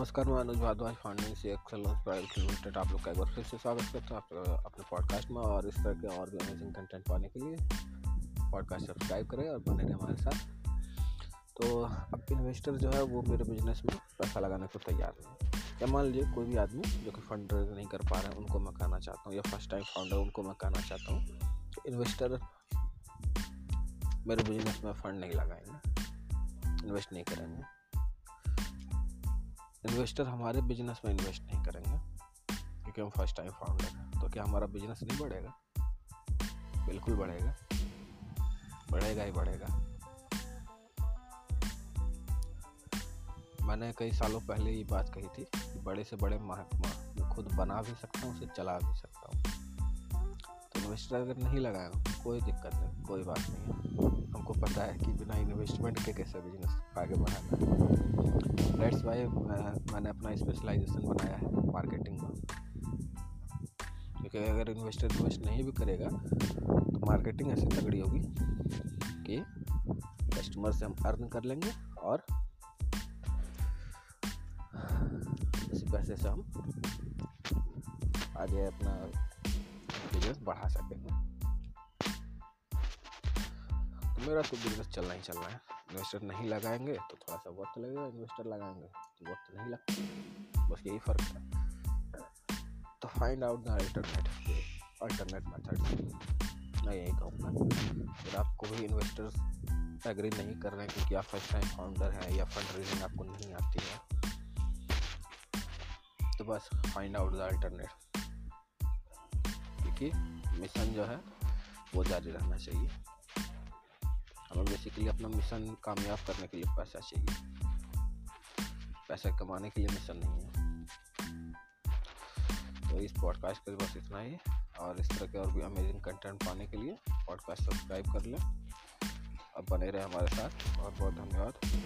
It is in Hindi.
नमस्कार, मैं अनुज भारद्वाज फाउंडिंग से एक्सलेंस प्राइवेट लिमिटेड आप लोग का एक बार फिर से स्वागत करता हूँ अपने पॉडकास्ट में और इस तरह के और भी अमेजिंग कंटेंट पाने के लिए। पॉडकास्ट सब्सक्राइब करें और बने रहें हमारे साथ। तो अब इन्वेस्टर जो है वो मेरे बिज़नेस में पैसा लगाने को तैयार है। या मान लीजिए कोई भी आदमी जो कि फंड रेज नहीं कर पा रहे हैं, उनको मैं कहना चाहता हूँ, या फ़र्स्ट टाइम फाउंडर उनको मैं कहना चाहता हूँ इन्वेस्टर मेरे बिज़नेस में फंड नहीं लगाएँगे इन्वेस्ट नहीं करेंगे। इन्वेस्टर हमारे बिज़नेस में इन्वेस्ट नहीं करेंगे, क्योंकि हम फ़र्स्ट टाइम फाउंडर हैं तो क्या हमारा बिज़नेस नहीं बढ़ेगा? बिल्कुल बढ़ेगा। बढ़ेगा ही बढ़ेगा। मैंने कई सालों पहले ये बात कही थी कि बड़े से बड़े महकमा मैं खुद बना भी सकता हूँ, उसे चला भी सकता हूँ। तो इन्वेस्टर अगर नहीं तो कोई दिक्कत नहीं, कोई बात नहीं। है हमको पता है कि बिना इन्वेस्टमेंट के कैसे बिज़नेस आगे बढ़ाना है? डेट्स वाई मैंने अपना स्पेशलाइजेशन बनाया है मार्केटिंग में। क्योंकि अगर इन्वेस्टर इन्वेस्ट नहीं भी करेगा तो मार्केटिंग ऐसी तगड़ी होगी कि कस्टमर से हम अर्न कर लेंगे और इस पैसे से हम आगे अपना बिज़नेस बढ़ा सकेंगे। मेरा तो बिज़नेस चलना ही चलना है। इन्वेस्टर नहीं लगाएँगे तो थोड़ा सा वक्त लगेगा इन्वेस्टर लगाएँगे तो वक्त नहीं लगता। बस यही फ़र्क है। तो find out the alternate alternate method मैं यही कहूँगा। अगर आपको भी इन्वेस्टर्स एग्री नहीं कर रहे हैं, क्योंकि आप फ़र्स्ट टाइम फाउंडर हैं या फंड रेजिंग आपको नहीं आती है तो बस फाइंड आउट द अल्टरनेट क्योंकि मिशन जो है, वो जारी रहना चाहिए। बेसिकली अपना मिशन कामयाब करने के लिए पैसा चाहिए। पैसा कमाने के लिए मिशन नहीं है। तो इस पॉडकास्ट के बस इतना ही। और इस तरह के और भी अमेजिंग कंटेंट पाने के लिए पॉडकास्ट सब्सक्राइब कर लें। अब बने रहे हमारे साथ। बहुत बहुत धन्यवाद।